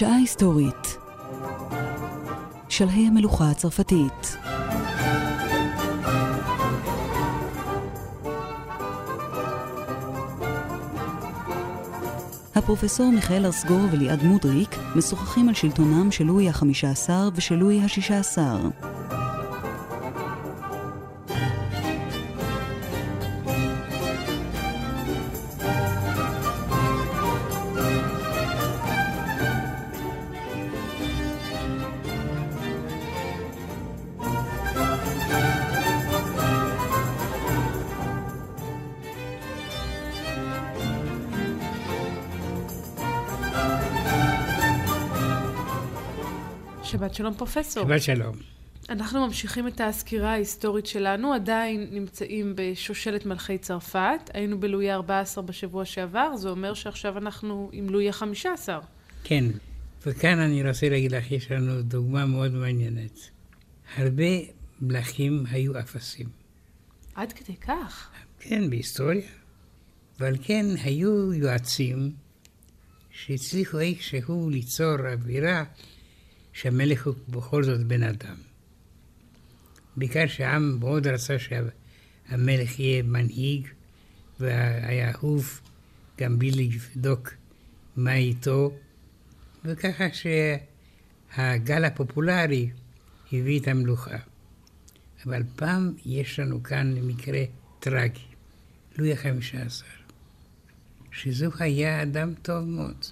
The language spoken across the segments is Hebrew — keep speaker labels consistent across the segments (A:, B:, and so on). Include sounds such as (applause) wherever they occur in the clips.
A: שעה היסטורית. שלהי המלוכה הצרפתית. הפרופסור מיכאל ארסגור וליעד מודריק משוחחים על שלטונם של לואי ה-15 ושל לואי ה-16.
B: שבת שלום פרופסור.
C: שבת שלום.
B: אנחנו ממשיכים את הסקירה ההיסטורית שלנו, עדיין נמצאים בשושלת מלכי צרפת, היינו בלואי ה-14 בשבוע שעבר, זה אומר שעכשיו אנחנו עם לואי ה-15.
C: כן, וכאן אני רוצה להגיד לך, יש לנו דוגמה מאוד מעניינת. הרבה מלכים היו אפסים.
B: עד כדי כך?
C: כן, בהיסטוריה. ועל כן היו יועצים שהצליחו איכשהו ליצור אווירה שהמלך הוא בכל זאת בן אדם. בעיקר שהעם מאוד רצה שהמלך יהיה מנהיג והיה אהוב גם בלי לבדוק מה איתו, וככה שהגל הפופולרי הביא את המלוכה. אבל פעם יש לנו כאן מקרה טרגי, לואי החמישה עשר, שזו היה אדם טוב מאוד,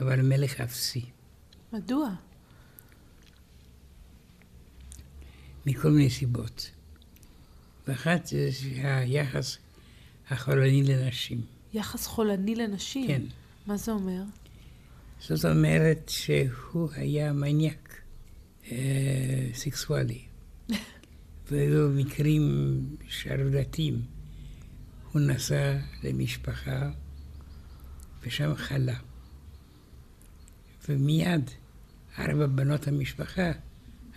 C: אבל מלך אפסי.
B: מדוע?
C: מכל מיני סיבות. ואחת זה היחס החולני לנשים.
B: יחס חולני לנשים?
C: כן.
B: מה זה אומר?
C: זאת אומרת שהוא היה מניאק אה, סקסואלי. (laughs) והיו מקרים שרלטים. הוא נסע למשפחה ושם חלה. ומיד ארבע בנות המשפחה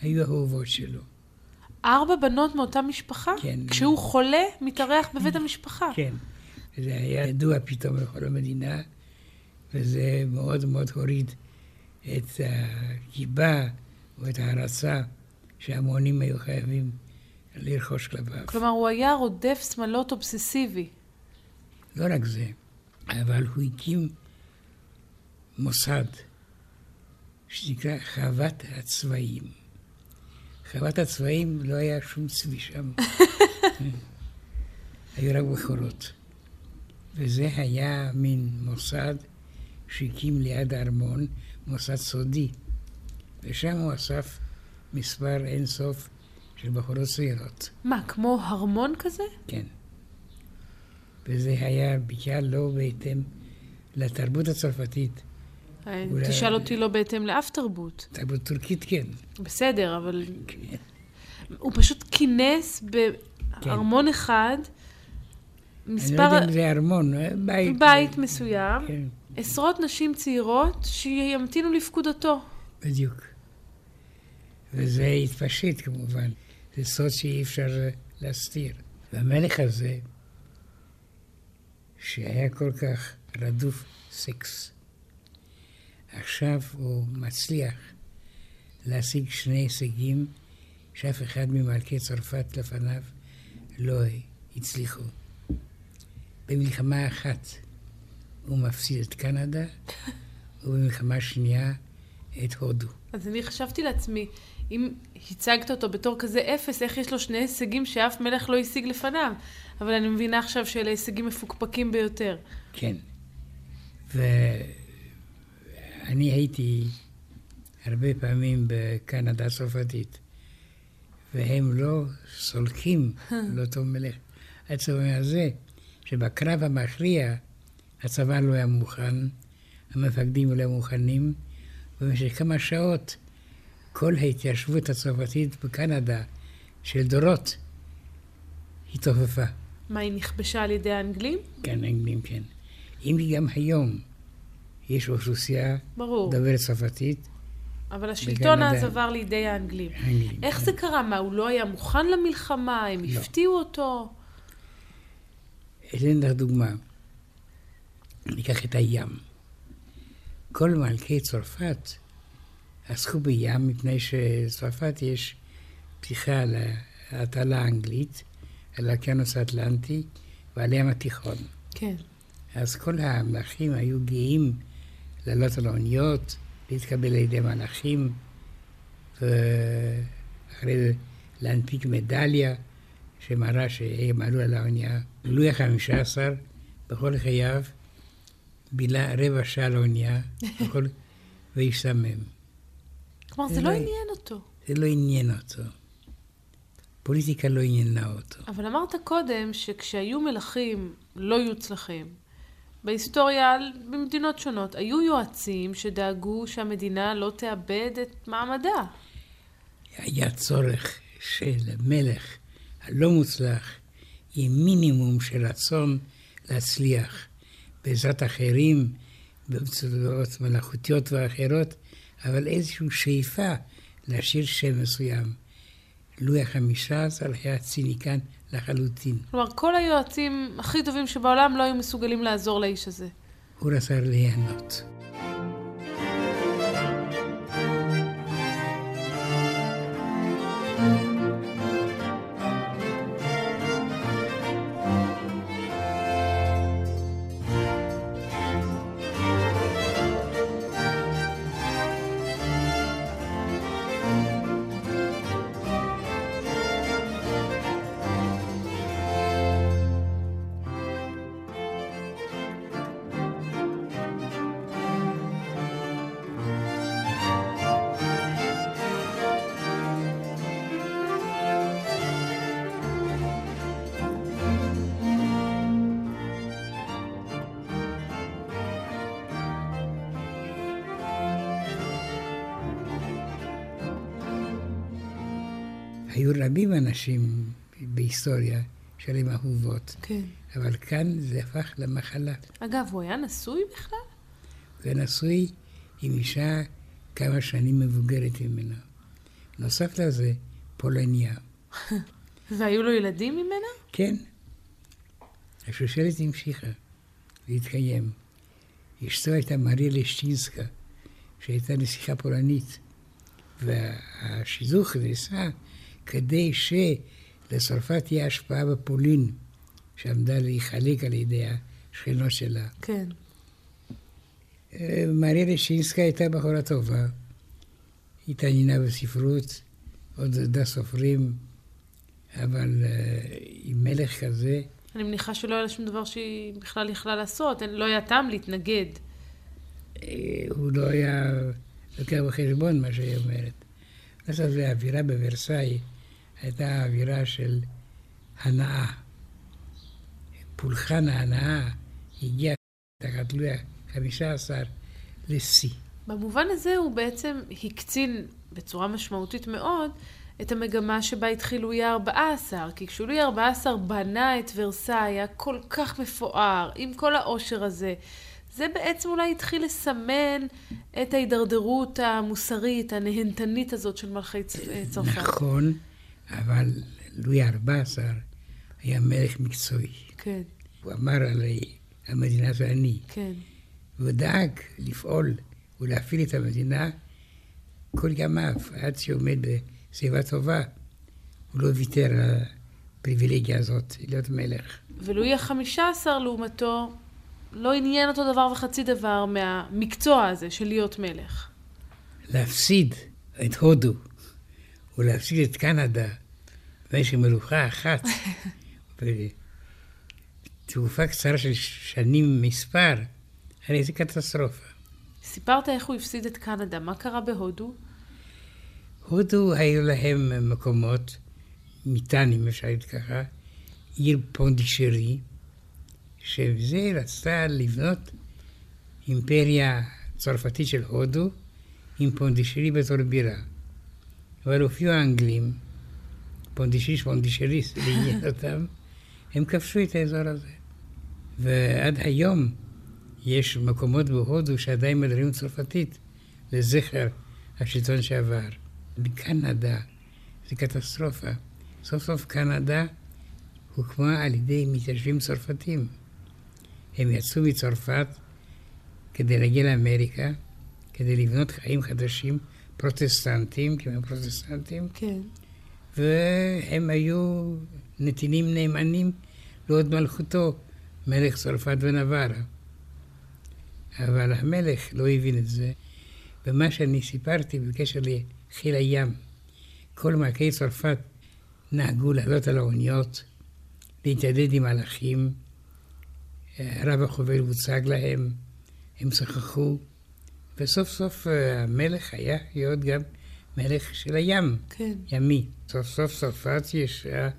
C: היו אהובות שלו.
B: ארבע בנות מאותה משפחה?
C: כן.
B: כשהוא חולה, מתארח בבית המשפחה?
C: כן. וזה היה ידוע פתאום לכל המדינה, וזה מאוד מאוד הוריד את הגיבה או את ההערצה שהמונים היו חייבים לרכוש כלפיו.
B: כלומר, הוא היה רודף שמלות אובססיבי.
C: לא רק זה, אבל הוא הקים מוסד שנקרא חוות הצבעים. חוות הצבעים לא היה שום צבי שם. (laughs) היו רק בחורות. וזה היה מין מוסד שהקים ליד הארמון, מוסד סודי. ושם הוא אסף מספר אינסוף של בחורות צעירות.
B: מה, כמו הרמון כזה?
C: כן. וזה היה בעיקר לא בהתאם לתרבות הצרפתית. אולי...
B: תשאל אותי לא בהתאם לאף תרבות.
C: תרבות טורקית כן.
B: בסדר, אבל...
C: כן.
B: הוא פשוט כינס בארמון כן. אחד מספר...
C: אני לא יודע אם זה ארמון, בית.
B: בית מסוים.
C: כן.
B: עשרות נשים צעירות שימתינו לפקודתו.
C: בדיוק. וזה התפשט כמובן. זה סוד שאי אפשר להסתיר. והמלך הזה, שהיה כל כך רדוף סקס, עכשיו הוא מצליח להשיג שני הישגים שאף אחד ממלכי צרפת לפניו לא הצליחו. במלחמה אחת הוא מפסיד את קנדה, (laughs) ובמלחמה שנייה את הודו.
B: אז אני חשבתי לעצמי, אם הצגת אותו בתור כזה אפס, איך יש לו שני הישגים שאף מלך לא השיג לפניו? אבל אני מבינה עכשיו שאלה הישגים מפוקפקים ביותר.
C: כן. ואני הייתי הרבה פעמים בקנדה הצרפתית, והם לא סולחים (laughs) לאותו מלך. עצם הזה, שבקרב המכריע הצבא לא היה מוכן, המפקדים לא מוכנים, ובמשך כמה שעות כל ההתיישבות הצרפתית בקנדה של דורות התעופפה.
B: מה, היא נכבשה על ידי האנגלים?
C: כן, האנגלים, כן. אם כי גם היום יש אוכלוסייה. דוברת צרפתית.
B: אבל השלטון אז עבר לידי האנגלים.
C: האנגלים
B: איך
C: כן.
B: זה קרה? מה, הוא לא היה מוכן למלחמה? הם
C: לא.
B: הפתיעו אותו?
C: אתן לך דוגמה. ניקח את הים. כל מלכי צרפת עסקו בים, מפני שצרפת יש פתיחה להטלה האנגלית, על האוקיינוס האטלנטי ועל ים התיכון.
B: כן.
C: אז כל המלכים היו גאים לעלות על האוניות, להתקבל על ידי מלאכים, ואחרי זה להנפיק מדליה שמראה שהם עלו על האונייה. לואי החמישה עשר, בכל חייו, בילה רבע שעה על האונייה, (laughs) והשתמם.
B: כלומר, זה לא עניין אותו.
C: זה לא עניין אותו. פוליטיקה לא עניינה אותו.
B: אבל אמרת קודם שכשהיו מלכים לא יוצלחים, בהיסטוריה במדינות שונות, היו יועצים שדאגו שהמדינה לא תאבד את מעמדה.
C: היה צורך של מלך הלא מוצלח עם מינימום של רצון להצליח בעזרת אחרים, באמצעות מלאכותיות ואחרות, אבל איזושהי שאיפה להשאיר שם מסוים. לואי החמישה עשר היה ציניקן לחלוטין.
B: כלומר, כל היועצים הכי טובים שבעולם לא היו מסוגלים לעזור לאיש הזה.
C: הוא רצה ליהנות. היו רבים אנשים בהיסטוריה שהיו אהובות.
B: כן.
C: אבל כאן זה הפך למחלה.
B: אגב, הוא היה נשוי בכלל?
C: הוא היה נשוי עם אישה כמה שנים מבוגרת ממנו. נוסף לזה, פולניה. (laughs)
B: והיו לו ילדים ממנה?
C: כן. השושלת המשיכה להתקיים. אשתו הייתה מריה לשטינסקה, שהייתה נסיכה פולנית. והשידוך נעשה כדי שלצרפת תהיה השפעה בפולין, שעמדה להיחלק על ידי השכנות שלה.
B: כן.
C: אה, מריה לשינסקה הייתה בחורה טובה, התעניינה בספרות, עוד ידעה סופרים, אבל עם מלך כזה...
B: אני מניחה שלא היה לה שום דבר שהיא בכלל יכלה לעשות, לא היה טעם להתנגד.
C: אה, הוא לא היה לוקח בחשבון מה שהיא אומרת. עכשיו, זה האווירה בוורסאי הייתה אווירה של הנאה. פולחן ההנאה הגיע תחת לואי החמישה עשר לשיא.
B: במובן הזה הוא בעצם הקצין בצורה משמעותית מאוד את המגמה שבה התחיל לואי ה-14, כי כשלואי ה-14 בנה את ורסאי, היה כל כך מפואר, עם כל העושר הזה. זה בעצם אולי התחיל לסמן את ההידרדרות המוסרית, הנהנתנית הזאת של מלכי צרפת.
C: נכון, אבל לואי ה-14 היה מלך מקצועי.
B: כן.
C: הוא אמר עלי, המדינה זה אני.
B: כן.
C: והוא דאג לפעול ולהפעיל את המדינה כל ימיו, עד שעומד בסביבה טובה. הוא לא ויתר על הפריבילגיה הזאת, להיות מלך.
B: ולואי החמישה עשר, לעומתו, לא עניין אותו דבר וחצי דבר מהמקצוע הזה של להיות מלך.
C: להפסיד את הודו ולהפסיד את קנדה במשך מלוכה אחת, (laughs) בתקופה קצרה של שנים מספר, הרי זה קטסטרופה.
B: סיפרת איך הוא הפסיד את קנדה, מה קרה בהודו?
C: הודו היו להם מקומות, אם אפשר להגיד ככה, עיר פונדישרי, שזה רצתה לבנות אימפריה צרפתית של הודו עם פונדישרי בתור בירה. אבל הופיעו האנגלים, פונדישיש, פונדישריס, לעניין (laughs) אותם, הם כבשו את האזור הזה. ועד היום יש מקומות בהודו שעדיין מדברים צרפתית לזכר השלטון שעבר. בקנדה זה קטסטרופה. סוף סוף קנדה הוקמה על ידי מתיישבים צרפתים. הם יצאו מצרפת כדי להגיע לאמריקה, כדי לבנות חיים חדשים, פרוטסטנטים, כי הם פרוטסטנטים,
B: כן.
C: והם היו נתינים נאמנים להוד מלכותו, מלך צרפת ונברה. אבל המלך לא הבין את זה, ומה שאני סיפרתי בקשר לחיל הים, כל מלכי צרפת נהגו לעלות על האוניות, להתיידד עם מלאכים, הרב החובל הוצג להם, הם שכחו, וסוף סוף אה, המלך היה להיות גם מלך של הים,
B: כן.
C: ימי. סוף סוף צרפת יש אה,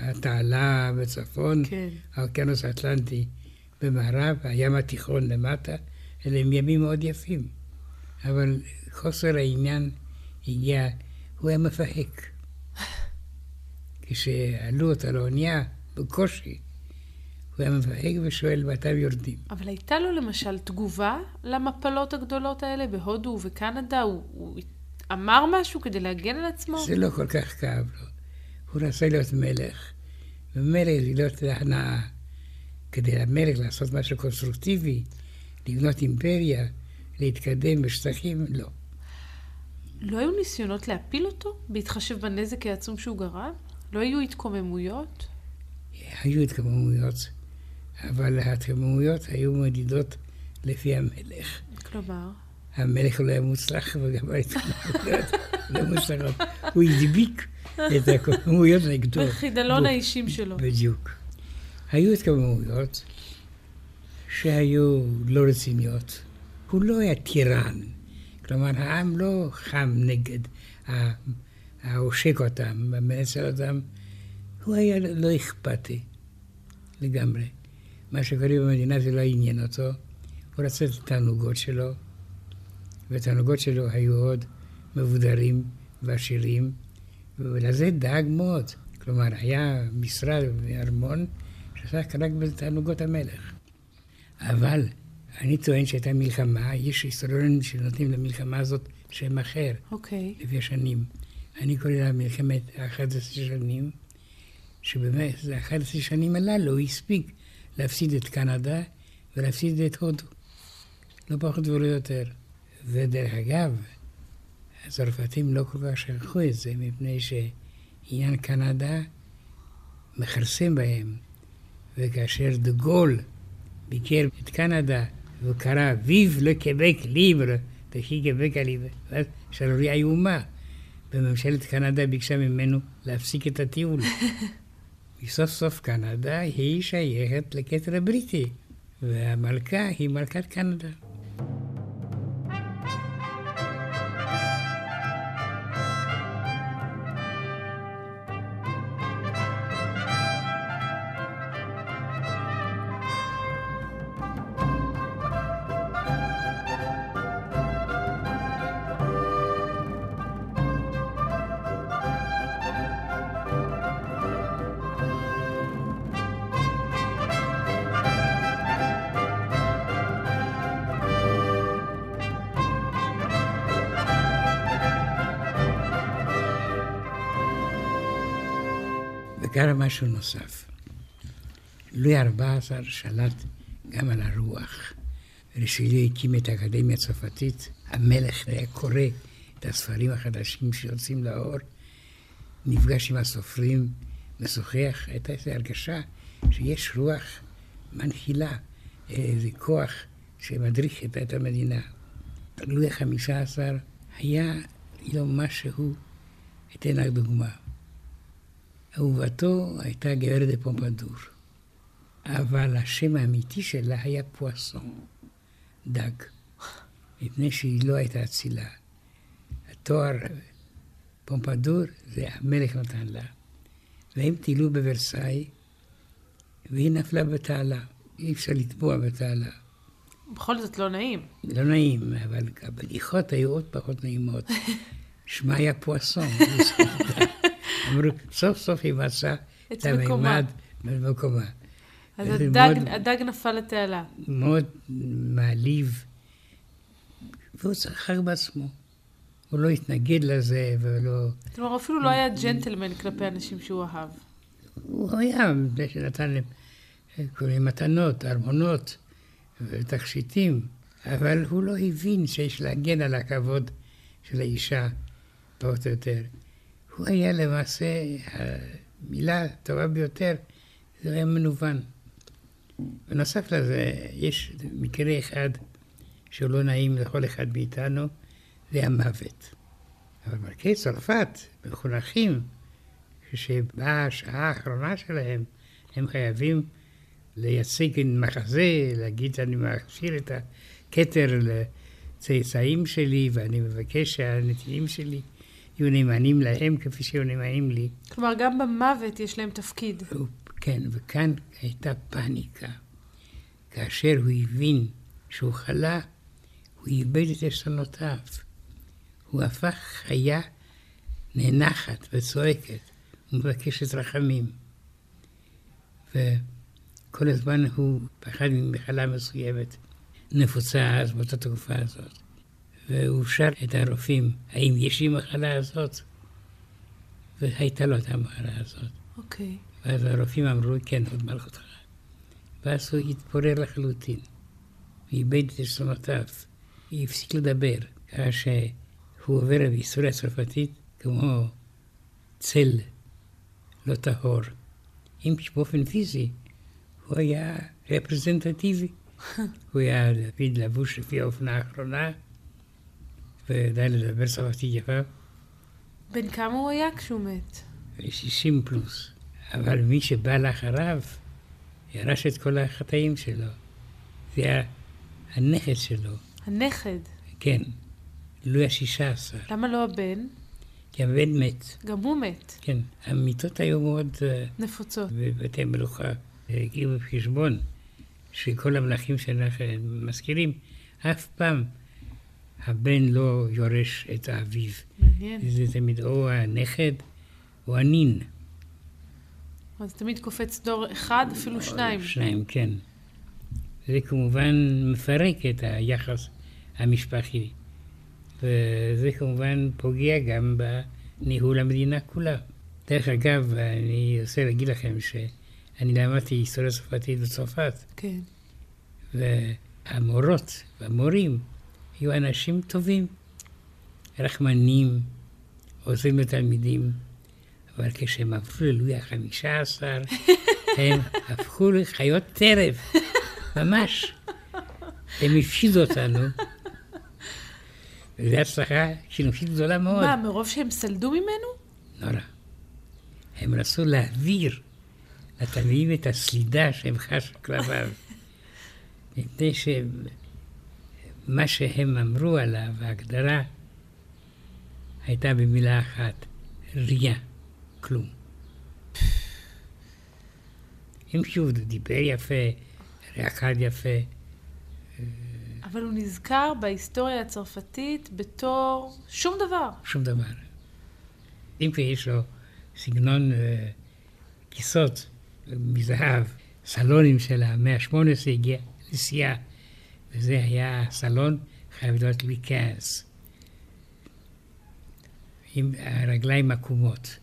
C: התעלה בצפון,
B: כן.
C: האוקיינוס האטלנטי במערב, הים התיכון למטה, אלה הם ימים מאוד יפים. אבל חוסר העניין הגיע, הוא היה מפהק. (laughs) כשעלו אותה לאונייה, בקושי, הוא היה מפהק ושואל מתי יורדים.
B: אבל הייתה לו למשל תגובה למפלות הגדולות האלה בהודו ובקנדה? הוא, הוא אמר משהו כדי להגן על עצמו?
C: זה לא כל כך כאב לו. הוא רצה להיות מלך, ומלך זה להיות להנאה. כדי למלך לעשות משהו קונסטרוקטיבי, לבנות אימפריה, להתקדם בשטחים, לא.
B: לא היו ניסיונות להפיל אותו, בהתחשב בנזק העצום שהוא גרם? לא היו התקוממויות?
C: היו התקוממויות, אבל ההתקוממויות היו מדידות לפי המלך.
B: כלומר?
C: המלך לא היה מוצלח וגם ההתקוממויות לא מוצלחות. הוא הדביק את ההתקוממויות נגדו.
B: בחידלון האישים שלו.
C: בדיוק. היו התקוממויות שהיו לא רציניות. הוא לא היה טירן. כלומר, העם לא חם נגד העושק אותם, מנצל אותם. הוא היה לא אכפתי לגמרי. מה שקורה במדינה זה לא עניין אותו. הוא רצה את התענוגות שלו, והתענוגות שלו היו עוד מבודרים ועשירים, ולזה דאג מאוד. כלומר, היה משרד וארמון שעסק רק בתענוגות המלך. אבל אני טוען שהייתה מלחמה, יש היסטוריונים שנותנים למלחמה הזאת שם אחר,
B: אוקיי.
C: לפי השנים. אני קורא לה מלחמת ה-11 שנים, שבאמת, זה 11 שנים הללו הוא הספיק להפסיד את קנדה ולהפסיד את הודו. לא פחות ולא יותר. ודרך אגב, הצרפתים לא כל כך שכחו את זה, מפני שעניין קנדה מכרסם בהם. וכאשר דה גול ביקר את קנדה וקרא ויב לקבק ליבר, וכי קבק הליבר, ואז שערוריה איומה. וממשלת קנדה ביקשה ממנו להפסיק את הטיול. (laughs) וסוף סוף קנדה היא שייכת לכתר הבריטי, והמלכה היא מלכת קנדה. משהו נוסף. לואי ה-14 שלט גם על הרוח. רישלי הקים את האקדמיה הצרפתית, המלך היה קורא את הספרים החדשים שיוצאים לאור, נפגש עם הסופרים, משוחח, הייתה איזו הרגשה שיש רוח מנחילה, איזה כוח שמדריך את, את המדינה. לואי ה-15 היה לו משהו, אתן רק דוגמה. אהובתו הייתה גברת דה פומפדור, אבל השם האמיתי שלה היה פואסון, דג, מפני שהיא לא הייתה אצילה. התואר פומפדור זה המלך נתן לה. והם טיילו בוורסאי, והיא נפלה בתעלה. אי אפשר לטבוע בתעלה.
B: בכל זאת לא נעים.
C: לא נעים, אבל הבדיחות היו עוד פחות נעימות. (laughs) שמה היה פואסון. (laughs) סוף סוף היא מצאה
B: את המימד
C: במקומה.
B: אז הדג,
C: מאוד-
B: הדג נפל לתעלה.
C: מאוד מעליב, והוא צחק בעצמו. הוא לא התנגד לזה, ולא...
B: כלומר, אפילו לא היה ג'נטלמן כלפי אנשים שהוא אהב.
C: הוא היה זה שנתן להם כל מיני מתנות, ארמונות ותכשיטים. אבל הוא לא הבין שיש להגן על הכבוד של האישה, פחות או יותר. הוא היה למעשה, המילה הטובה ביותר, זה היה מנוון. בנוסף לזה, יש מקרה אחד שהוא לא נעים לכל אחד מאיתנו, זה המוות. אבל מלכי צרפת מחונכים, כשבאה השעה האחרונה שלהם, הם חייבים לייצג מחזה, להגיד אני מחזיר את הכתר לצאצאים שלי, ואני מבקש שהנתינים שלי יהיו נאמנים להם כפי שהיו נאמנים לי.
B: כלומר, גם במוות יש להם תפקיד.
C: כן, וכאן הייתה פאניקה. כאשר הוא הבין שהוא חלה, הוא איבד את עשתונותיו. הוא הפך חיה נאנחת וצועקת ומבקשת רחמים. וכל הזמן הוא פחד ממחלה מסוימת, נפוצה אז באותה תקופה הזאת. והוא שאל את הרופאים, האם יש לי מחלה הזאת? והייתה לו את המחלה הזאת.
B: אוקיי.
C: Okay. ואז הרופאים אמרו, כן, עוד מלכותך. ואז הוא התפורר לחלוטין. הוא איבד את עשתונותיו. הוא הפסיק לדבר. ככה שהוא עובר בהיסטוריה הצרפתית כמו צל לא טהור. אם באופן פיזי הוא היה רפרזנטטיבי. (laughs) הוא היה דוד לבוש לפי האופנה האחרונה, וידע לדבר צרפתית יפה.
B: בן כמה הוא היה כשהוא מת?
C: 60 פלוס. אבל מי שבא לאחריו, ירש את כל החטאים שלו. זה היה הנכד שלו.
B: הנכד?
C: כן, לואי השישה עשר.
B: למה לא הבן?
C: כי הבן מת.
B: גם הוא מת.
C: כן, המיטות היו מאוד...
B: נפוצות.
C: בבתי מלוכה. הגיעו בחשבון שכל המלכים שאנחנו מזכירים, אף פעם הבן לא יורש את האביו.
B: מעניין.
C: זה תמיד או הנכד או הנין.
B: אז תמיד קופץ דור אחד, אפילו שניים.
C: שניים, כן. זה כמובן מפרק את היחס המשפחי. וזה כמובן פוגע גם בניהול המדינה כולה. דרך אגב, אני רוצה להגיד לכם שאני למדתי היסטוריה צרפתית בצרפת.
B: כן.
C: והמורות והמורים היו אנשים טובים, רחמנים, עוזרים לתלמידים, אבל כשהם עברו ללואי החמישה עשר, (laughs) הם הפכו לחיות טרף, ממש. הם הפשידו אותנו. וזו הצלחה חינוכית גדולה מאוד.
B: מה, מרוב שהם סלדו ממנו?
C: נורא. הם רצו להעביר לתלמידים את הסלידה שהם חשו כלפיו. (laughs) מפני שמה שהם אמרו עליו, ההגדרה, הייתה במילה אחת, ריאה, כלום. אם שוב דיבר יפה, רקד יפה,
B: אבל הוא נזכר בהיסטוריה הצרפתית בתור שום דבר.
C: שום דבר. אם כבר יש לו סגנון uh, כיסות מזהב, סלונים של המאה ה-18 הגיע לשיאה, וזה היה סלון חייב להיות לי כעס. עם הרגליים עקומות.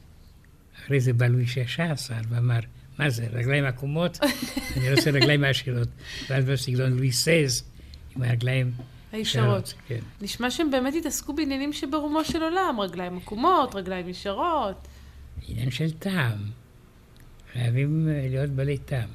C: אחרי זה בא לואי ה-16 ואמר, מה זה, רגליים עקומות? (laughs) אני רוצה רגליים עשירות. ואז בסגנון לואי סייז, עם הרגליים
B: הישרות.
C: כן.
B: נשמע שהם באמת התעסקו בעניינים שברומו של עולם, רגליים עקומות, רגליים ישרות.
C: עניין של טעם. חייבים להיות בעלי טעם.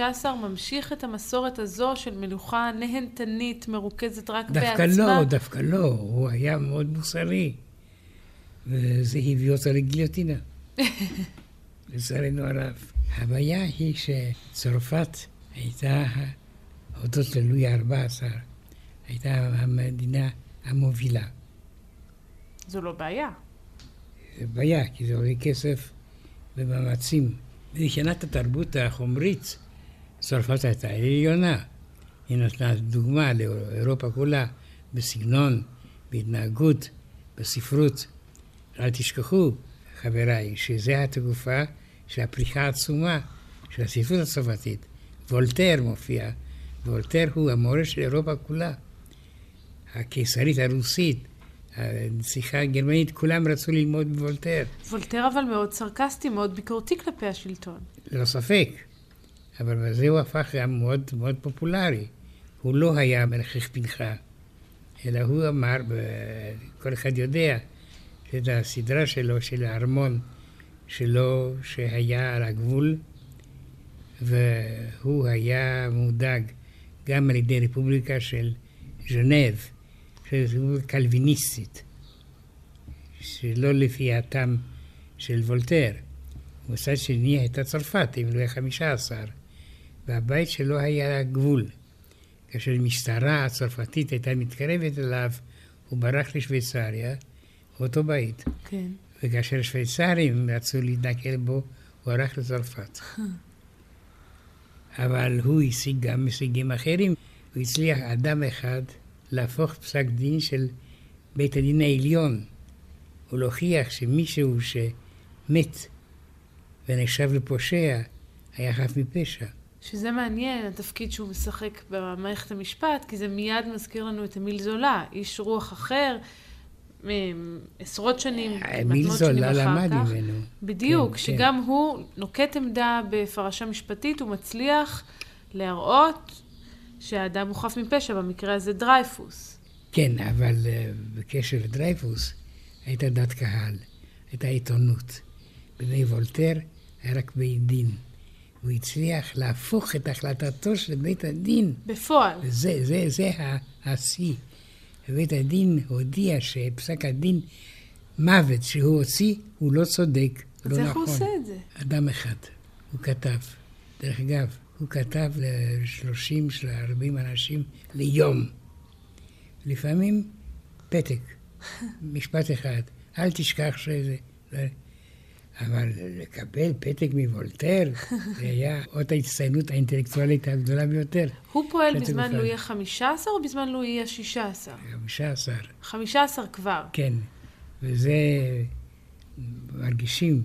B: לואי ה-16 ממשיך את המסורת הזו של מלוכה נהנתנית, מרוכזת רק
C: דווקא
B: בעצמה.
C: לא, דווקא לא, הוא היה מאוד מוסרי. וזה הביא אותו לגיליוטינה. (laughs) לצערנו הרב. הבעיה היא שצרפת הייתה, הודות ללואי ה-14, הייתה המדינה המובילה.
B: זו לא בעיה.
C: זה בעיה, כי זה עולה כסף ומאמצים. מבחינת התרבות החומרית, צרפת הייתה עליונה. היא נתנה דוגמה לאירופה כולה בסגנון, בהתנהגות, בספרות. אל תשכחו, חבריי, שזו התקופה של הפריחה העצומה של הספרות הצרפתית. וולטר מופיע, וולטר הוא המורה של אירופה כולה. הקיסרית הרוסית, הנסיכה הגרמנית, כולם רצו ללמוד בוולטר.
B: וולטר אבל מאוד סרקסטי, מאוד ביקורתי כלפי השלטון.
C: ללא ספק. אבל בזה הוא הפך גם מאוד מאוד פופולרי. הוא לא היה מלכך פנחה, אלא הוא אמר, כל אחד יודע, את הסדרה שלו, של הארמון שלו, שהיה על הגבול, והוא היה מודאג גם על ידי רפובליקה של ז'נב, שזו קלוויניסטית, שלא לפי הטעם של וולטר. מצד שני הייתה צרפת עם לואי חמישה עשר, והבית שלו היה הגבול. כאשר המשטרה הצרפתית הייתה מתקרבת אליו, הוא ברח לשוויצריה, באותו בית.
B: כן.
C: וכאשר השוויצרים רצו להתנכל בו, הוא הלך לצרפת. אבל הוא השיג גם הישגים אחרים. הוא הצליח אדם אחד להפוך פסק דין של בית הדין העליון. הוא להוכיח שמישהו שמת ונחשב לפושע היה חף מפשע.
B: שזה מעניין, התפקיד שהוא משחק במערכת המשפט, כי זה מיד מזכיר לנו את אמיל זולה, איש רוח אחר, עשרות שנים,
C: אמיל זולה למד ממנו.
B: בדיוק,
C: כן,
B: שגם
C: כן.
B: הוא נוקט עמדה בפרשה משפטית, הוא מצליח להראות שהאדם הוא חף מפשע, במקרה הזה דרייפוס.
C: כן, אבל uh, בקשר לדרייפוס, הייתה דעת קהל, הייתה עיתונות. בימי וולטר היה רק בית דין. הוא הצליח להפוך את החלטתו של בית הדין.
B: בפועל.
C: וזה זה, זה השיא. בית הדין הודיע שפסק הדין מוות שהוא הוציא, הוא לא צודק,
B: אז
C: לא
B: איך
C: נכון.
B: הוא עושה את זה?
C: אדם אחד, הוא כתב. דרך אגב, הוא כתב ל-30 של 40 אנשים ליום. לפעמים פתק, (laughs) משפט אחד, אל תשכח שזה... אבל לקבל פתק מוולטר, (laughs) זה היה אות ההצטיינות האינטלקטואלית הגדולה ביותר.
B: הוא פועל בזמן. לואי ה-15 או בזמן לואי ה-16?
C: חמישה עשר,
B: 15 כבר.
C: כן. וזה, מרגישים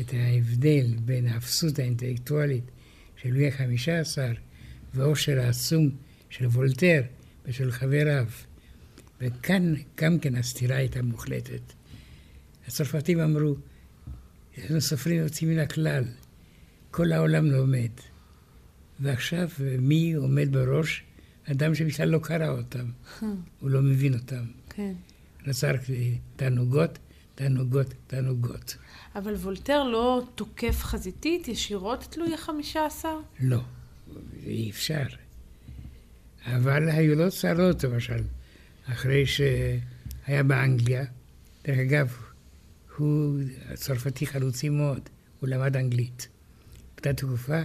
C: את ההבדל בין האפסות האינטלקטואלית של לואי החמישה עשר והעושר העצום של וולטר ושל חבריו. וכאן גם כן הסתירה הייתה מוחלטת. הצרפתים אמרו, יש לנו סופרים יוצאים מן הכלל, כל העולם לומד. ועכשיו מי עומד בראש? אדם שבכלל לא קרא אותם, הוא לא מבין אותם.
B: כן.
C: רצה רק תענוגות, תענוגות, תענוגות.
B: אבל וולטר לא תוקף חזיתית ישירות את לואי ה-15?
C: לא, אי אפשר. אבל היו לו צרות, למשל, אחרי שהיה באנגליה. דרך אגב, הוא צרפתי חלוצי מאוד, הוא למד אנגלית. באותה תקופה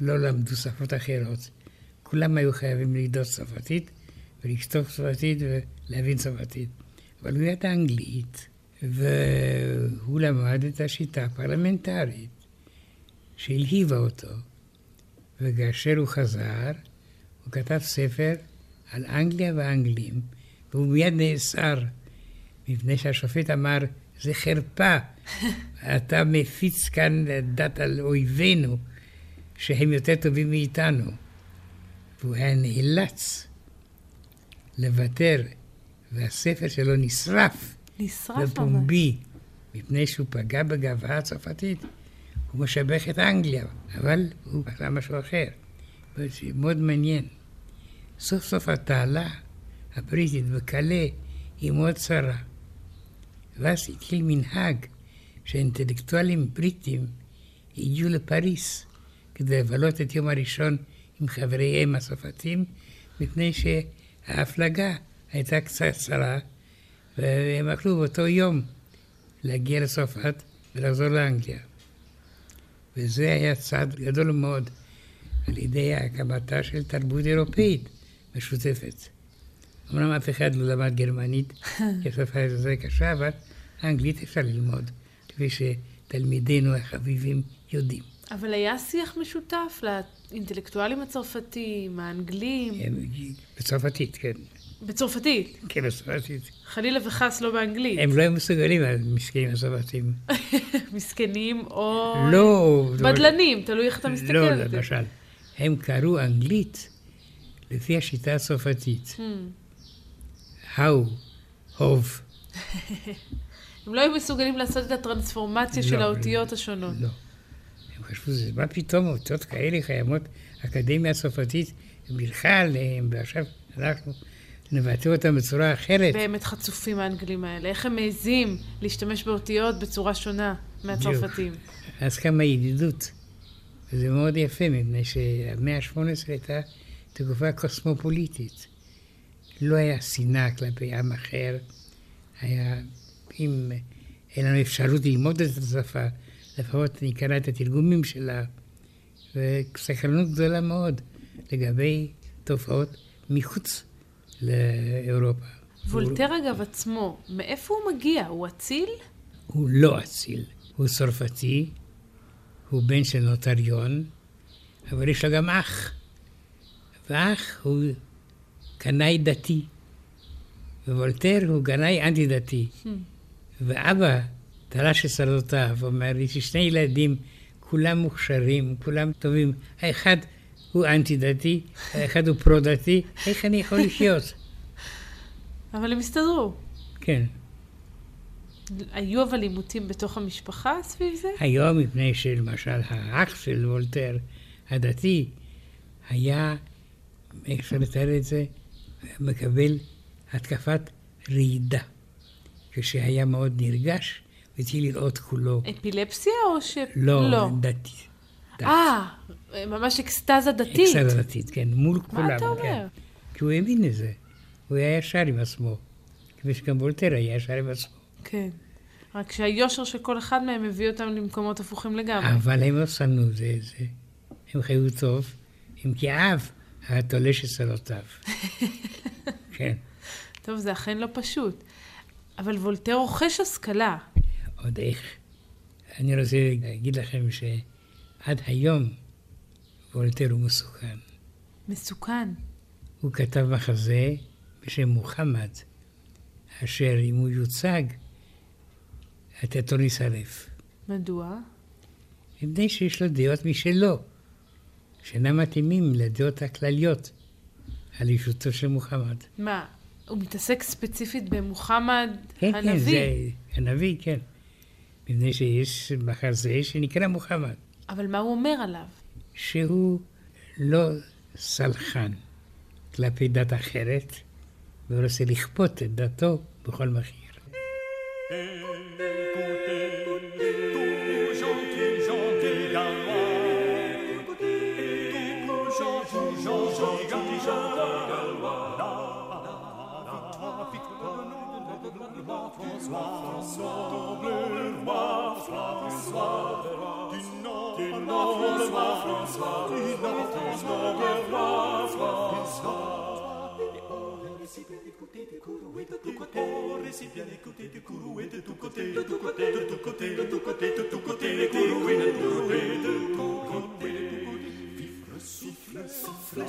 C: לא למדו שפות אחרות. כולם היו חייבים לדעות צרפתית ולכתוב צרפתית ולהבין צרפתית. אבל הוא ידע אנגלית, והוא למד את השיטה הפרלמנטרית שהלהיבה אותו. וכאשר הוא חזר, הוא כתב ספר על אנגליה והאנגלים, והוא מיד נאסר, מפני שהשופט אמר, זה חרפה, (laughs) אתה מפיץ כאן דת על אויבינו, שהם יותר טובים מאיתנו. והוא היה נאלץ לוותר, והספר שלו נשרף
B: נשרף ממש.
C: בפומבי, מפני שהוא פגע בגאווה הצרפתית. הוא משבח את אנגליה, אבל הוא עשה משהו אחר. זה מאוד מעניין. סוף סוף התעלה הבריטית בקלה היא מאוד צרה. ואז התחיל מנהג שאינטלקטואלים בריטים הגיעו לפריס כדי לבלות את יום הראשון עם חבריהם הצרפתים, מפני שההפלגה הייתה קצת צרה, והם אכלו באותו יום להגיע לצרפת ולחזור לאנגליה. וזה היה צעד גדול מאוד על ידי הקמתה של תרבות אירופאית משותפת. אמנם אף אחד לא למד גרמנית, (laughs) כי השפה יותר קשה, אבל האנגלית אפשר ללמוד, כפי שתלמידינו החביבים יודעים.
B: אבל היה שיח משותף לאינטלקטואלים הצרפתים, האנגלים?
C: בצרפתית, כן.
B: בצרפתית?
C: כן, בצרפתית.
B: חלילה וחס לא באנגלית.
C: הם לא היו מסוגלים, המסכנים הצרפתים. (laughs)
B: מסכנים או...
C: לא.
B: בדלנים, תלוי איך אתה מסתכל
C: לא,
B: זה.
C: למשל. הם קראו אנגלית לפי השיטה הצרפתית. האו, הוב. (laughs)
B: הם לא היו מסוגלים לעשות את הטרנספורמציה של
C: לא,
B: האותיות
C: לא,
B: השונות.
C: לא. הם חשבו, זה מה פתאום אותיות כאלה קיימות, האקדמיה הצרפתית בירכה עליהם, ועכשיו אנחנו נבטא אותם בצורה אחרת.
B: באמת חצופים האנגלים האלה. איך הם מעזים להשתמש באותיות בצורה שונה מהצרפתים.
C: אז קמה ידידות. וזה מאוד יפה, מפני שהמאה ה-18 הייתה תקופה קוסמופוליטית. לא היה שנאה כלפי עם אחר, היה, אם אין לנו אפשרות ללמוד את השפה, לפחות נקרא את התרגומים שלה, וסקרנות גדולה מאוד לגבי תופעות מחוץ לאירופה.
B: וולטר אגב עצמו, מאיפה הוא מגיע? הוא אציל?
C: הוא לא אציל, הוא צרפתי, הוא בן של נוטריון, אבל יש לו גם אח. ואח הוא קנאי דתי, ווולטר הוא קנאי אנטי-דתי. ואבא תלש את שרדותיו, אומר, יש לי שני ילדים, כולם מוכשרים, כולם טובים. האחד הוא אנטי-דתי, האחד הוא פרו-דתי, איך אני יכול לחיות?
B: אבל הם הסתדרו.
C: כן.
B: היו אבל עימותים בתוך המשפחה סביב זה?
C: היום, מפני שלמשל האח של וולטר, הדתי, היה, איך אפשר לתאר את זה, מקבל התקפת רעידה. כשהיה מאוד נרגש, והתחיל לראות כולו.
B: אפילפסיה או ש...
C: לא,
B: לא.
C: דתי. דת.
B: אה, ממש אקסטזה דתית.
C: אקסטזה דתית, כן, מול כולם.
B: מה אתה אומר?
C: כן. כי הוא האמין לזה. הוא היה ישר עם עצמו. כפי שגם וולטר היה ישר עם עצמו.
B: כן. רק שהיושר של כל אחד מהם הביא אותם למקומות הפוכים לגמרי.
C: אבל הם לא שנאו זה את זה. הם חיו טוב, אם כי אהב היה תולש את שדותיו. (laughs) כן.
B: טוב, זה אכן לא פשוט. אבל וולטר רוכש השכלה.
C: עוד איך. אני רוצה להגיד לכם שעד היום וולטר הוא מסוכן.
B: מסוכן.
C: הוא כתב מחזה בשם מוחמד, אשר אם הוא יוצג, התיאטרון יישרף.
B: מדוע?
C: מפני שיש לו דעות משלו, שאינם מתאימים לדעות הכלליות על אישותו של מוחמד.
B: מה, הוא מתעסק ספציפית במוחמד
C: כן,
B: הנביא?
C: כן, זה הנביא, כן. מפני שיש מחזה שנקרא מוחמד,
B: אבל מה הוא אומר עליו?
C: שהוא לא סלחן כלפי דת אחרת, והוא רוצה לכפות את דתו בכל מחיר.
D: roi François, le roi François, du du nom de roi François, du du courroué de tous côtés, de courroué de de tous côtés, de tous côtés, de tous côtés, de tous côtés, de tous côtés, de tous côtés. Vivre, souffler, souffler,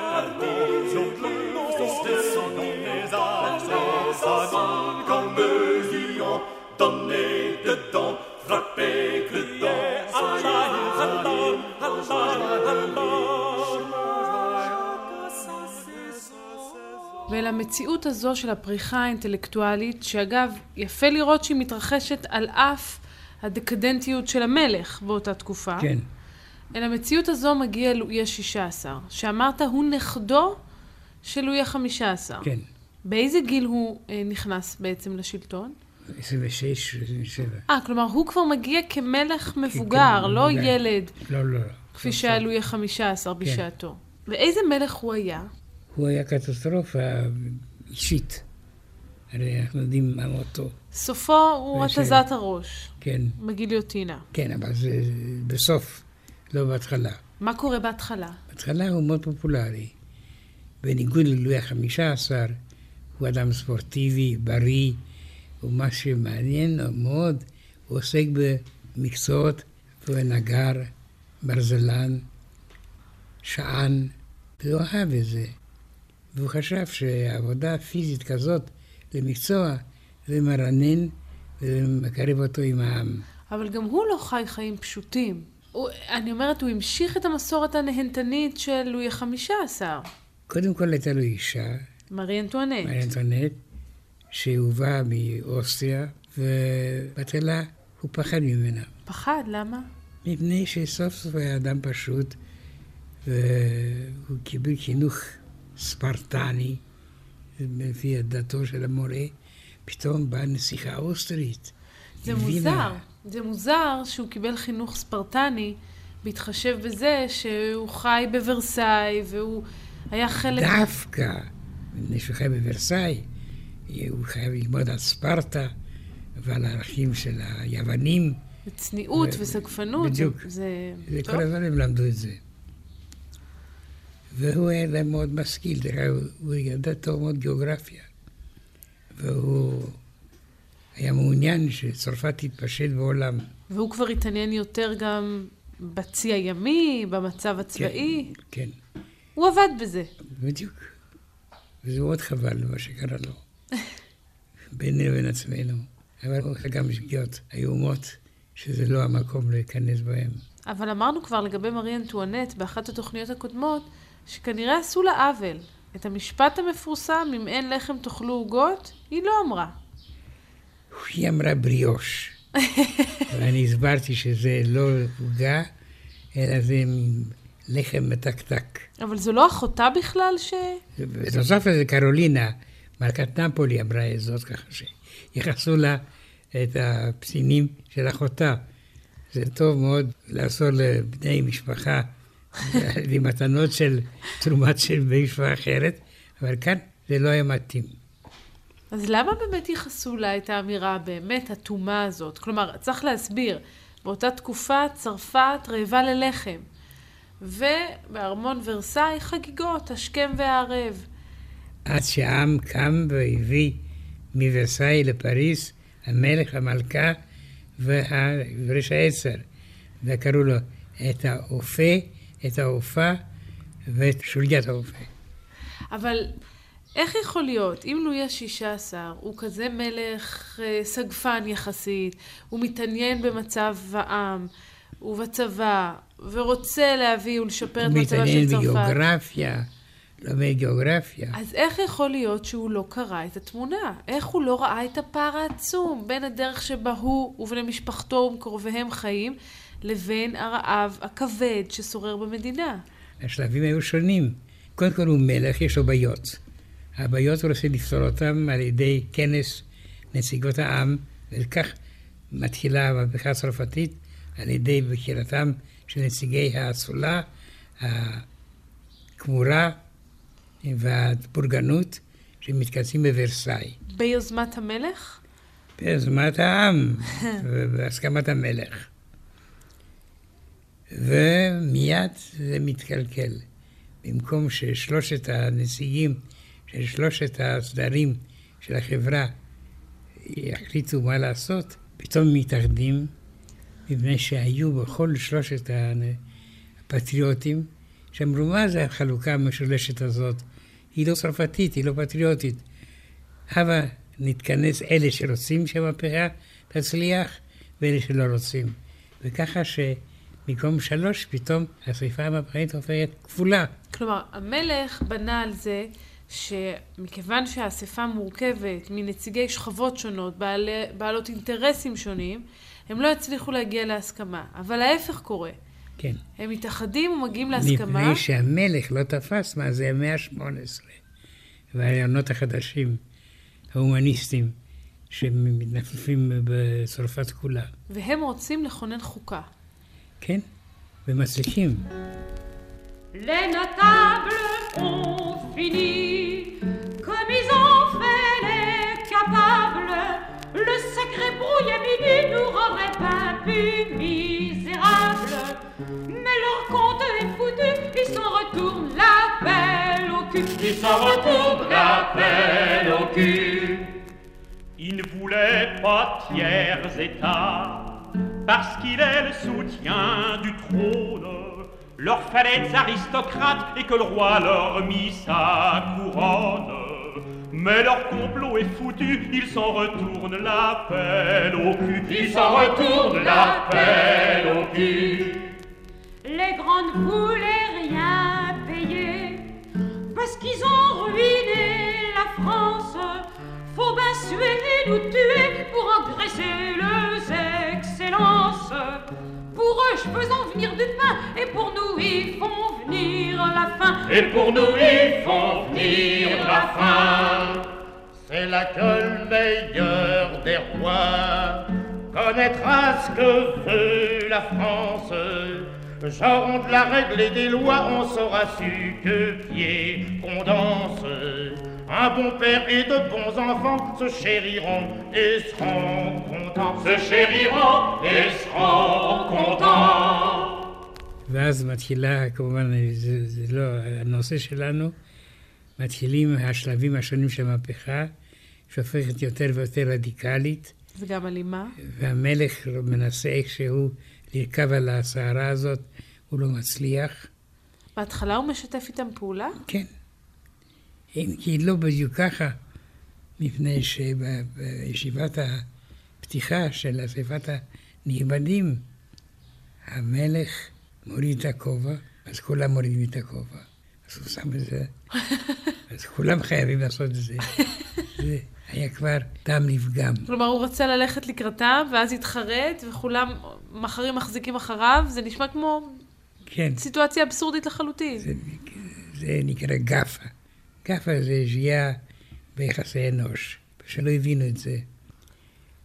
B: המציאות הזו של הפריחה האינטלקטואלית, שאגב, יפה לראות שהיא מתרחשת על אף הדקדנטיות של המלך באותה תקופה.
C: כן.
B: אל המציאות הזו מגיע לואי ה-16, שאמרת הוא נכדו של לואי ה-15.
C: כן.
B: באיזה גיל הוא אה, נכנס בעצם לשלטון?
C: 26, 27.
B: אה, כלומר, הוא כבר מגיע כמלך מבוגר, לא
C: מבוגר.
B: ילד,
C: לא, לא.
B: כפי
C: לא,
B: שהיה
C: לא.
B: לואי ה-15 בשעתו. ואיזה מלך הוא היה?
C: הוא היה קטסטרופה אישית. הרי אנחנו יודעים מה מותו.
B: סופו הוא התזת הראש,
C: כן,
B: בגיליוטינה.
C: כן, אבל זה בסוף, לא בהתחלה.
B: מה קורה בהתחלה?
C: בהתחלה הוא מאוד פופולרי. בניגוד ללואי החמישה עשר, הוא אדם ספורטיבי, בריא, ומה שמעניין מאוד, הוא עוסק במקצועות, והוא נגר, ברזלן, שען, והוא אהב את זה. והוא חשב שעבודה פיזית כזאת למקצוע, זה מרנן ומקרב אותו עם העם.
B: אבל גם הוא לא חי חיים פשוטים. הוא, אני אומרת, הוא המשיך את המסורת הנהנתנית של לואי ה-15,
C: קודם כל הייתה לו אישה,
B: מארי אנטואנט.
C: מארי אנטואנט, שהובאה מאוסטריה, ובהתחלה הוא פחד ממנה.
B: פחד, למה?
C: מפני שסוף סוף היה אדם פשוט, והוא קיבל חינוך ספרטני, לפי דתו של המורה, פתאום באה נסיכה אוסטרית.
B: זה
C: הבינה-
B: מוזר. זה מוזר שהוא קיבל חינוך ספרטני, בהתחשב בזה שהוא חי בוורסאי, והוא היה חלק...
C: דווקא, מפני שהוא חי בוורסאי, הוא חייב ללמוד על ספרטה ועל הערכים של היוונים.
B: צניעות
C: ו-
B: וסגפנות.
C: בדיוק.
B: זה, זה טוב.
C: כל הזמן הם למדו את זה. והוא היה להם מאוד משכיל, הוא ידע טוב מאוד גיאוגרפיה. והוא היה מעוניין שצרפת תתפשט בעולם.
B: והוא כבר התעניין יותר גם בצי הימי, במצב הצבאי.
C: כן,
B: הוא עבד בזה.
C: בדיוק. וזה מאוד חבל מה שקרה לו. (laughs) בינינו לבין עצמנו. אבל גם שגיאות איומות, שזה לא המקום להיכנס בהם.
B: אבל אמרנו כבר לגבי מארי אנטואנט באחת התוכניות הקודמות, שכנראה עשו לה עוול. את המשפט המפורסם, אם אין לחם תאכלו עוגות, היא לא אמרה.
C: היא אמרה בריאוש. (laughs) ואני הסברתי שזה לא עוגה, אלא זה לחם מתקתק.
B: אבל זו לא אחותה בכלל ש...
C: בנוסף לזה, קרולינה, מלכת נפולי, אמרה את זאת ככה שיחסו לה את הפסינים של אחותה. זה טוב מאוד לעשות לבני משפחה (laughs) למתנות של תרומת של בני משפחה אחרת, אבל כאן זה לא היה מתאים.
B: אז למה באמת ייחסו לה את האמירה הבאמת אטומה הזאת? כלומר, צריך להסביר, באותה תקופה צרפת רעבה ללחם, ובארמון ורסאי חגיגות, השכם והערב.
C: עד שהעם קם והביא מוורסאי לפריז המלך, המלכה והראש העצר. וקראו לו את האופה, את האופה ואת שוליית האופה.
B: אבל איך יכול להיות, אם לואי ה-16 הוא כזה מלך אה, סגפן יחסית, הוא מתעניין במצב העם ובצבא, ורוצה להביא ולשפר את
C: הוא
B: מצבה של
C: מתעניין
B: צרפת,
C: בגיאוגרפיה, לומד גיאוגרפיה.
B: אז איך יכול להיות שהוא לא קרא את התמונה? איך הוא לא ראה את הפער העצום בין הדרך שבה הוא ובני משפחתו ומקרוביהם חיים, לבין הרעב הכבד ששורר במדינה?
C: השלבים היו שונים. קודם כל הוא מלך, יש לו בעיות. הבעיות הוא רוצה לפתור אותן על ידי כנס נציגות העם, וכך מתחילה המהפכה הצרפתית, על ידי בחירתם של נציגי האצולה, הכמורה והבורגנות שמתכנסים בוורסאי.
B: ביוזמת המלך?
C: ביוזמת העם (laughs) ובהסכמת המלך. ומיד זה מתקלקל. במקום ששלושת הנציגים של שלושת הסדרים של החברה יחליטו מה לעשות, פתאום מתאחדים, מפני שהיו בכל שלושת הפטריוטים, שאמרו, מה זה החלוקה המשולשת הזאת? היא לא צרפתית, היא לא פטריוטית. הבה נתכנס אלה שרוצים שהמהפכה תצליח, ואלה שלא רוצים. וככה שבמקום שלוש, פתאום השריפה המהפכנית הופכת כפולה.
B: כלומר, המלך בנה על זה שמכיוון שהאספה מורכבת מנציגי שכבות שונות, בעלי, בעלות אינטרסים שונים, הם לא יצליחו להגיע להסכמה. אבל ההפך קורה.
C: כן.
B: הם מתאחדים ומגיעים להסכמה.
C: מפני שהמלך לא תפס מה זה המאה ה-18 והרעיונות החדשים, ההומניסטיים, שמתנפפים בצרפת כולה.
B: והם רוצים לכונן חוקה.
C: כן, ומצליחים.
E: Les notables ont fini, Sacré brouillé midi nous rendrait pas plus misérables. Mais leur compte est foutu, ils s'en retournent la pelle au cul.
F: Ils s'en retournent la pelle au cul. Il ne voulait pas tiers état, parce qu'il est le soutien du trône. Leur fallait des aristocrates et que le roi leur mit sa couronne. Mais leur complot est foutu, ils s'en retournent la pelle au cul. Ils s'en retournent la pelle au cul.
E: Les grandes voulaient rien payer parce qu'ils ont ruiné la France. Faut bien suer et nous tuer pour engraisser leurs excellences. Pour eux, je faisons venir du pain et pour nous, ils font venir la faim.
F: Et pour nous, ils font venir la faim.
G: C'est là que le meilleur des rois connaîtra ce que veut la France. Genre de la règle et des lois, on saura su que pied qu'on danse. Un bon père et de bons enfants se chériront et seront contents.
F: Se chériront et seront contents.
C: ואז מתחילה, כמובן, זה, זה לא הנושא שלנו, מתחילים השלבים השונים של המהפכה, שהופכת יותר ויותר רדיקלית,
B: זה גם אלימה.
C: והמלך מנסה איכשהו לרכב על הסערה הזאת, הוא לא מצליח.
B: בהתחלה הוא משתף איתם פעולה?
C: כן. אם כי לא בדיוק ככה, מפני שבישיבת הפתיחה של אספת הנכבדים, המלך מוריד את הכובע, אז כולם מורידים את הכובע. אז הוא שם את זה, (laughs) אז כולם חייבים לעשות את זה. זה היה כבר טעם לפגם.
B: כלומר, הוא רצה ללכת לקראתם, ואז התחרט, וכולם אחרים מחזיקים אחריו. זה נשמע כמו
C: כן,
B: סיטואציה אבסורדית לחלוטין.
C: זה, זה נקרא גאפה. גאפה זה שגיאה ביחסי אנוש, שלא הבינו את זה.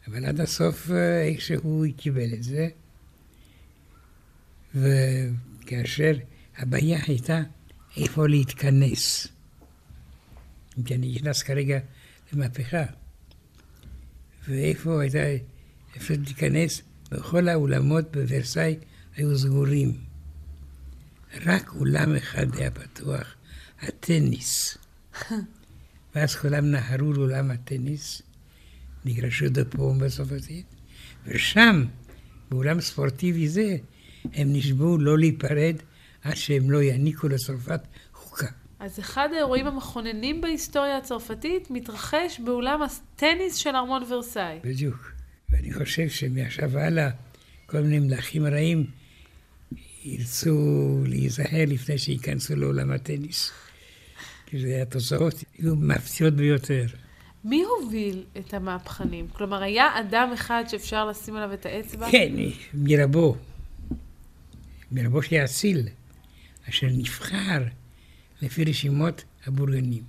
C: אבל עד הסוף אה, איכשהו הוא קיבל את זה. וכאשר הבעיה הייתה איפה להתכנס. אם כי אני נכנס כרגע למהפכה. ואיפה הייתה אפשר להיכנס? בכל האולמות בוורסאי היו סגורים. רק אולם אחד היה פתוח, הטניס. ואז כולם נהרו לאולם הטניס, מגרשו דה פום בצרפתית, ושם, באולם ספורטיבי זה, הם נשבעו לא להיפרד עד שהם לא יעניקו לצרפת חוקה.
B: אז אחד האירועים המכוננים בהיסטוריה הצרפתית מתרחש באולם הטניס של ארמון ורסאי.
C: בדיוק. ואני חושב שמעכשיו והלאה, כל מיני מלכים רעים ירצו להיזהר לפני שייכנסו לעולם הטניס. כי זה התוצאות יהיו מפתיעות ביותר.
B: מי הוביל את המהפכנים? כלומר, היה אדם אחד שאפשר לשים עליו את האצבע?
C: כן, מרבו. מרבו של האציל, אשר נבחר לפי רשימות הבורגנים.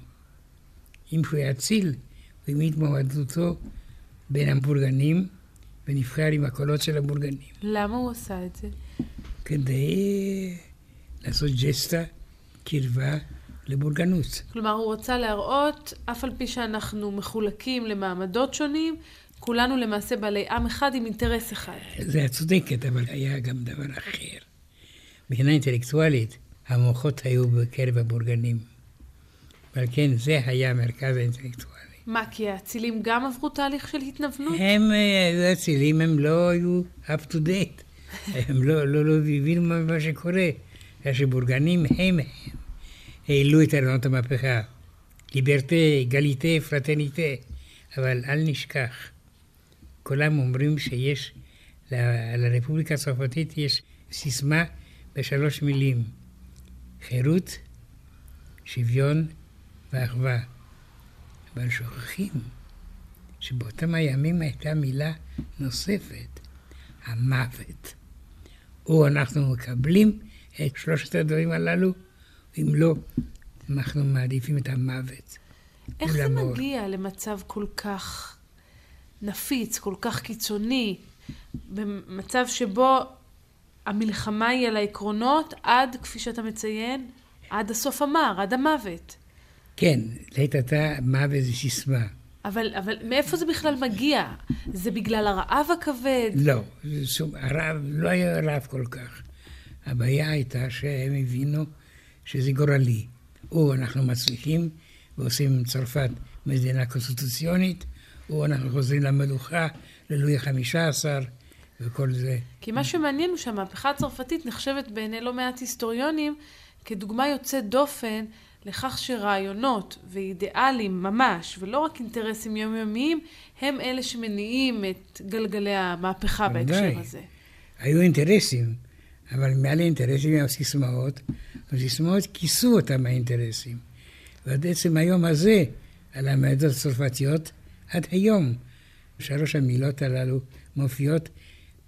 C: אם הוא היה אציל, הוא העמיד מועמדותו בין הבורגנים ונבחר עם הקולות של הבורגנים.
B: למה הוא עשה את זה?
C: כדי לעשות ג'סטה קרבה לבורגנות.
B: כלומר, הוא רצה להראות, אף על פי שאנחנו מחולקים למעמדות שונים, כולנו למעשה בעלי עם אחד עם אינטרס אחד.
C: זה את צודקת, אבל היה גם דבר אחר. מבחינה אינטלקטואלית, המוחות היו בקרב הבורגנים. ועל כן זה היה המרכז האינטלקטואלי.
B: מה, כי האצילים גם עברו תהליך של התנוונות?
C: הם אה, היו אצילים, הם לא היו up to date. (laughs) הם לא, לא, לא הבינו מה, שקורה. בגלל שבורגנים הם, הם העלו את הרעיונות המהפכה. ליברטה, גליטה, פרטניטה. אבל אל נשכח, כולם אומרים שיש, ל- לרפובליקה הצרפתית יש סיסמה בשלוש מילים, חירות, שוויון ואחווה. אבל שוכחים שבאותם הימים הייתה מילה נוספת, המוות. או אנחנו מקבלים את שלושת הדברים הללו, אם לא, אנחנו מעדיפים את המוות.
B: איך זה
C: ולמור.
B: מגיע למצב כל כך נפיץ, כל כך קיצוני, במצב שבו המלחמה היא על העקרונות עד, כפי שאתה מציין, עד הסוף המר, עד המוות.
C: כן, לעת עתה מוות זה סיסמה.
B: אבל, אבל מאיפה זה בכלל מגיע? זה בגלל הרעב הכבד?
C: לא, הרב לא היה רב כל כך. הבעיה הייתה שהם הבינו שזה גורלי. או אנחנו מצליחים ועושים עם צרפת מדינה קונסטיטוציונית, או אנחנו חוזרים למלוכה, ללואי החמישה עשר וכל זה.
B: כי מה שמעניין הוא שהמהפכה הצרפתית נחשבת בעיני לא מעט היסטוריונים כדוגמה יוצאת דופן לכך שרעיונות ואידיאלים ממש, ולא רק אינטרסים יומיומיים, הם אלה שמניעים את גלגלי המהפכה בהקשר. הזה.
C: היו אינטרסים, אבל מעל האינטרסים היו סיסמאות, והסיסמאות כיסו אותם האינטרסים. ועד עצם היום הזה, על המעדות הצרפתיות, עד היום, שלוש המילות הללו מופיעות,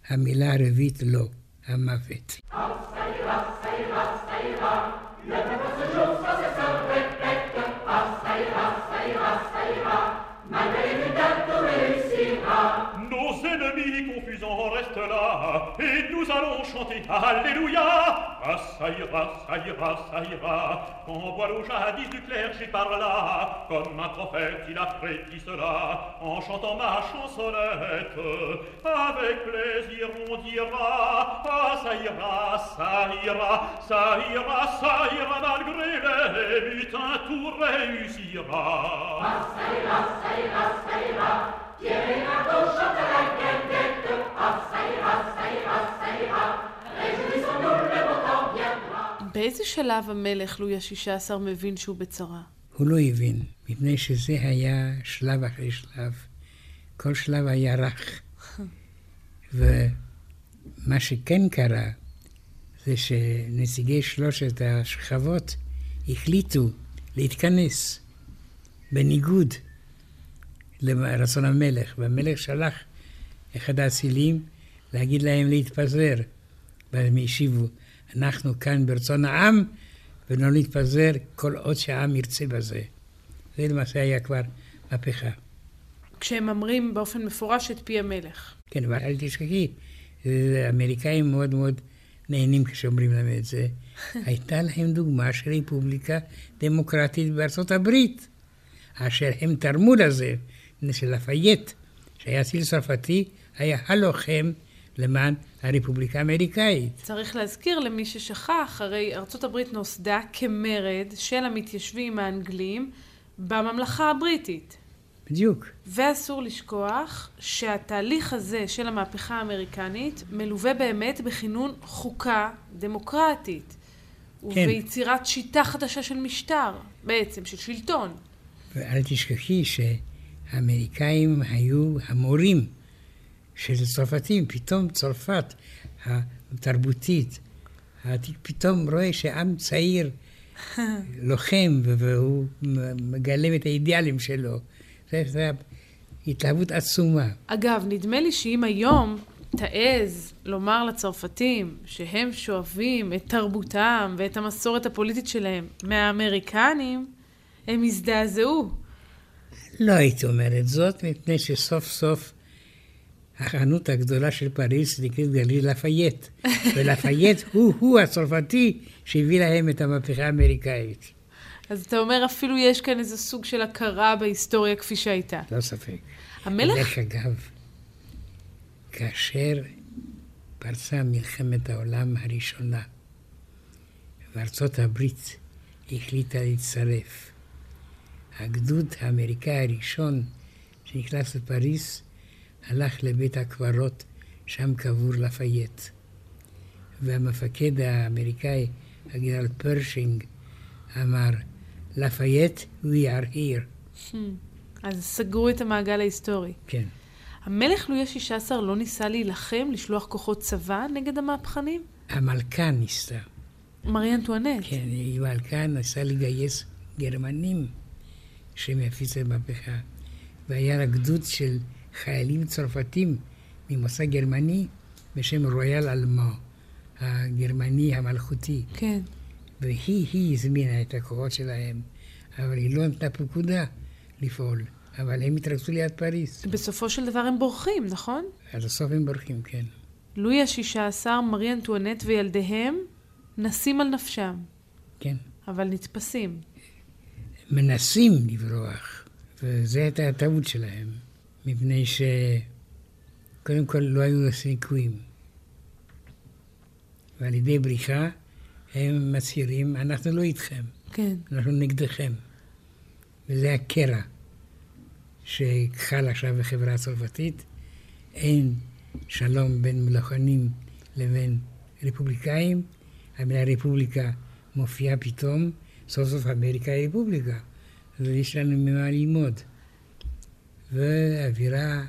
C: המילה הרביעית לא, המוות.
F: Nos nous allons chanter Alléluia. Ah, ça ira, ça ira, ça ira, quand voit l'eau jadis du clergé par là, comme un prophète il a prédit cela, en chantant ma chansonnette. Avec plaisir on dira, ah, ça ira, ça ira, ça ira, ça ira, malgré les mutins, tout réussira.
B: באיזה שלב המלך לואי ה-16 מבין שהוא בצרה?
C: הוא לא הבין, מפני שזה היה שלב אחרי שלב. כל שלב היה רך. (laughs) ומה שכן קרה, זה שנציגי שלושת השכבות החליטו להתכנס בניגוד לרצון המלך, והמלך שלח אחד האצילים להגיד להם להתפזר. והם השיבו, אנחנו כאן ברצון העם, ולא נתפזר כל עוד שהעם ירצה בזה. זה למעשה היה כבר מהפכה.
B: כשהם ממרים באופן מפורש את פי המלך.
C: כן, אבל אל תשכחי, האמריקאים מאוד מאוד נהנים כשאומרים להם את זה. (laughs) הייתה להם דוגמה של רפובליקה דמוקרטית בארצות הברית, אשר הם תרמו לזה, מפני שלפייט, שהיה ציל צרפתי, היה הלוחם למען הרפובליקה האמריקאית.
B: צריך להזכיר למי ששכח, הרי ארצות הברית נוסדה כמרד של המתיישבים האנגלים בממלכה הבריטית.
C: בדיוק.
B: ואסור לשכוח שהתהליך הזה של המהפכה האמריקנית מלווה באמת בכינון חוקה דמוקרטית. וביצירת שיטה חדשה של משטר, בעצם, של שלטון.
C: ואל תשכחי שהאמריקאים היו המורים של צרפתים. פתאום צרפת התרבותית, פתאום רואה שעם צעיר (laughs) לוחם והוא מגלם את האידיאלים שלו. זו התלהבות עצומה.
B: אגב, נדמה לי שאם היום תעז לומר לצרפתים שהם שואבים את תרבותם ואת המסורת הפוליטית שלהם מהאמריקנים, הם יזדעזעו.
C: לא הייתי אומרת זאת, מפני שסוף סוף החנות הגדולה של פריז נקראת גליל לפייט. (laughs) ולפייט הוא-הוא הצרפתי שהביא להם את המהפכה האמריקאית.
B: אז אתה אומר, אפילו יש כאן איזה סוג של הכרה בהיסטוריה כפי שהייתה.
C: לא ספק.
B: המלך,
C: דרך אגב, כאשר פרצה מלחמת העולם הראשונה, וארצות הברית החליטה להצטרף, הגדוד האמריקאי הראשון שנכנס לפריז הלך לבית הקברות, שם קבור לאפייט. והמפקד האמריקאי, הגנרל פרשינג, אמר, לאפייט, we are here.
B: אז סגרו את המעגל ההיסטורי.
C: כן.
B: המלך לואי ה-16 לא ניסה להילחם, לשלוח כוחות צבא נגד המהפכנים?
C: המלכה ניסתה.
B: מרי אנטואנט.
C: כן, המלכה נסתה לגייס גרמנים. יפיצו את המהפכה. והיה לה גדוד של חיילים צרפתים ממוצא גרמני בשם רויאל אלמו, הגרמני המלכותי.
B: כן.
C: והיא, היא הזמינה את הכוחות שלהם, אבל היא לא נתנה פקודה לפעול. אבל הם התרכזו ליד פריז.
B: בסופו של דבר הם בורחים, נכון?
C: עד הסוף הם בורחים, כן.
B: לואי השישה עשר, מרי אנטואנט וילדיהם נסים על נפשם,
C: כן.
B: אבל נתפסים.
C: מנסים לברוח, וזו הייתה הטעות שלהם, מפני שקודם כל לא היו סיכויים. ועל ידי בריחה הם מצהירים, אנחנו לא איתכם,
B: כן.
C: אנחנו נגדכם. וזה הקרע שחל עכשיו בחברה הצרפתית. אין שלום בין מלוכנים לבין רפובליקאים. המילה רפובליקה מופיעה פתאום, סוף סוף אמריקה היא רפובליקה. ויש לנו ממה ללמוד. ואווירה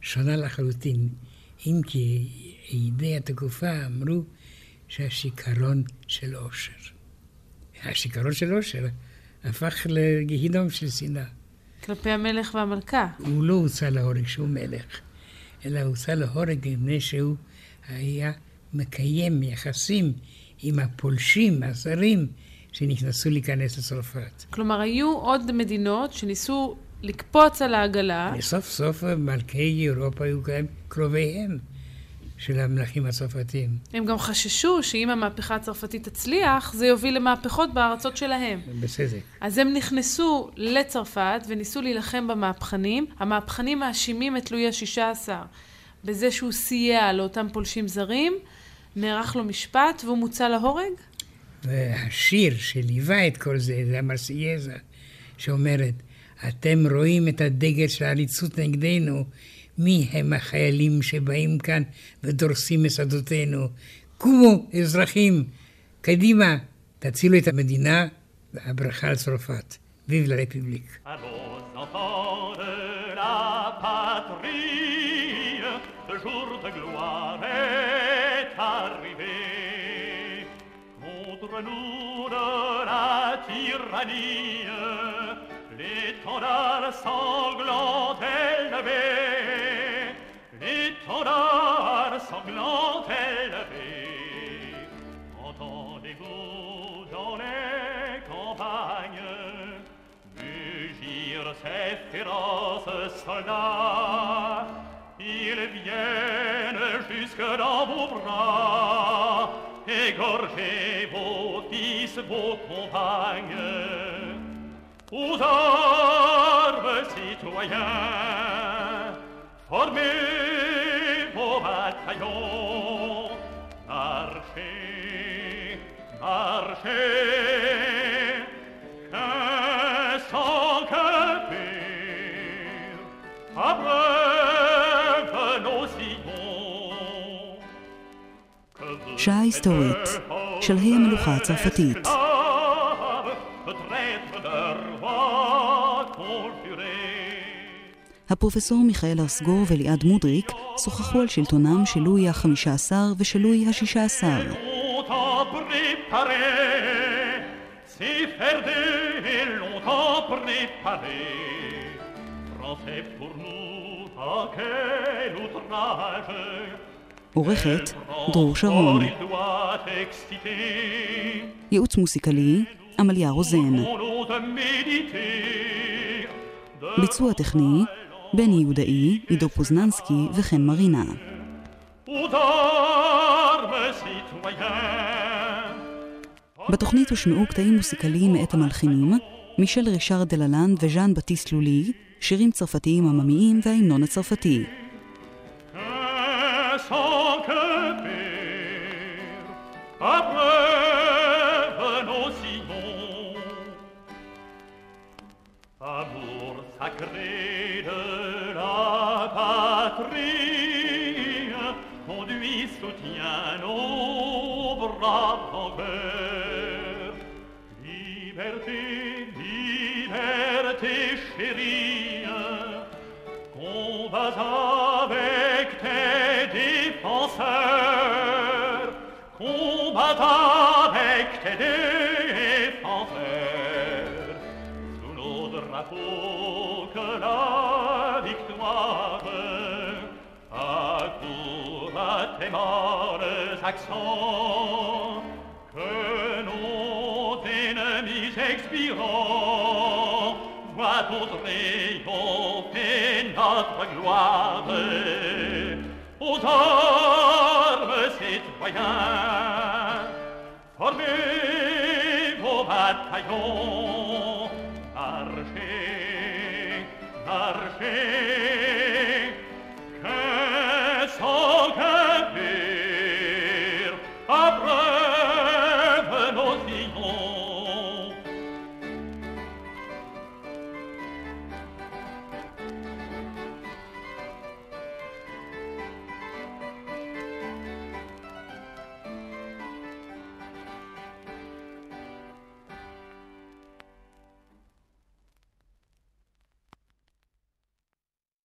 C: שונה לחלוטין, אם כי ידי התקופה אמרו שהשיכרון של אושר. השיכרון של אושר הפך לגיהינום של שנאה.
B: כלפי המלך והמלכה.
C: הוא לא הוצא להורג שהוא מלך, אלא הוצא להורג מפני שהוא היה מקיים יחסים עם הפולשים, הזרים, שנכנסו להיכנס לצרפת.
B: כלומר, היו עוד מדינות שניסו לקפוץ על העגלה.
C: וסוף סוף מלכי אירופה היו גם קרוביהם של המלכים הצרפתיים.
B: הם גם חששו שאם המהפכה הצרפתית תצליח, זה יוביל למהפכות בארצות שלהם.
C: בצדק.
B: אז הם נכנסו לצרפת וניסו להילחם במהפכנים. המהפכנים מאשימים את לואי השישה עשר בזה שהוא סייע לאותם פולשים זרים, נערך לו משפט והוא מוצא להורג.
C: והשיר שליווה את כל זה, זה המרסייזה, שאומרת, אתם רואים את הדגל של העריצות נגדנו, מי הם החיילים שבאים כאן ודורסים את שדותינו? קומו, אזרחים, קדימה, תצילו את המדינה, והברכה על צרפת. ויב.
F: Contre nous de la tyrannie, l'étendard sanglant élevé, l'étendard sanglant élevé. Entendez-vous dans les campagnes mugir ces féroces soldats. Ils viennent jusque dans vos bras Égorger vos fils, vos compagnes Aux armes, citoyens Formez vos bataillons Marchez, marchez qu'un sang que pire abreuve nos sillons.
A: שעה היסטורית שלהי המלוכה הצרפתית. הפרופסור מיכאל ארסגור וליעד מודריק שוחחו על שלטונם של לואי החמישה עשר ושל לואי השישה עשר.
F: longtemps préparé, c'est faire de longtemps préparé. Français pour nous, à quel outrage
A: עורכת דרור שרון. ייעוץ מוסיקלי עמליה רוזן. ביצוע טכני בני יהודאי, עידו פוזננסקי וחן מרינה. בתוכנית הושמעו קטעים מוסיקליים מאת המלחינים, מישל רישארד דללנד וז'אן בטיסט לולי, שירים צרפתיים עממיים וההמנון הצרפתי.
F: Amour sacré patrie, conduit, soutient nos braves en guerre. Liberté, liberté chérie, combats avec tes défenseurs, combats avec tes défenseurs, molles accents, que nos ennemis expirants voient ton triompher notre gloire. Aux armes, citoyens, formez vos bataillons, marchez, marchez,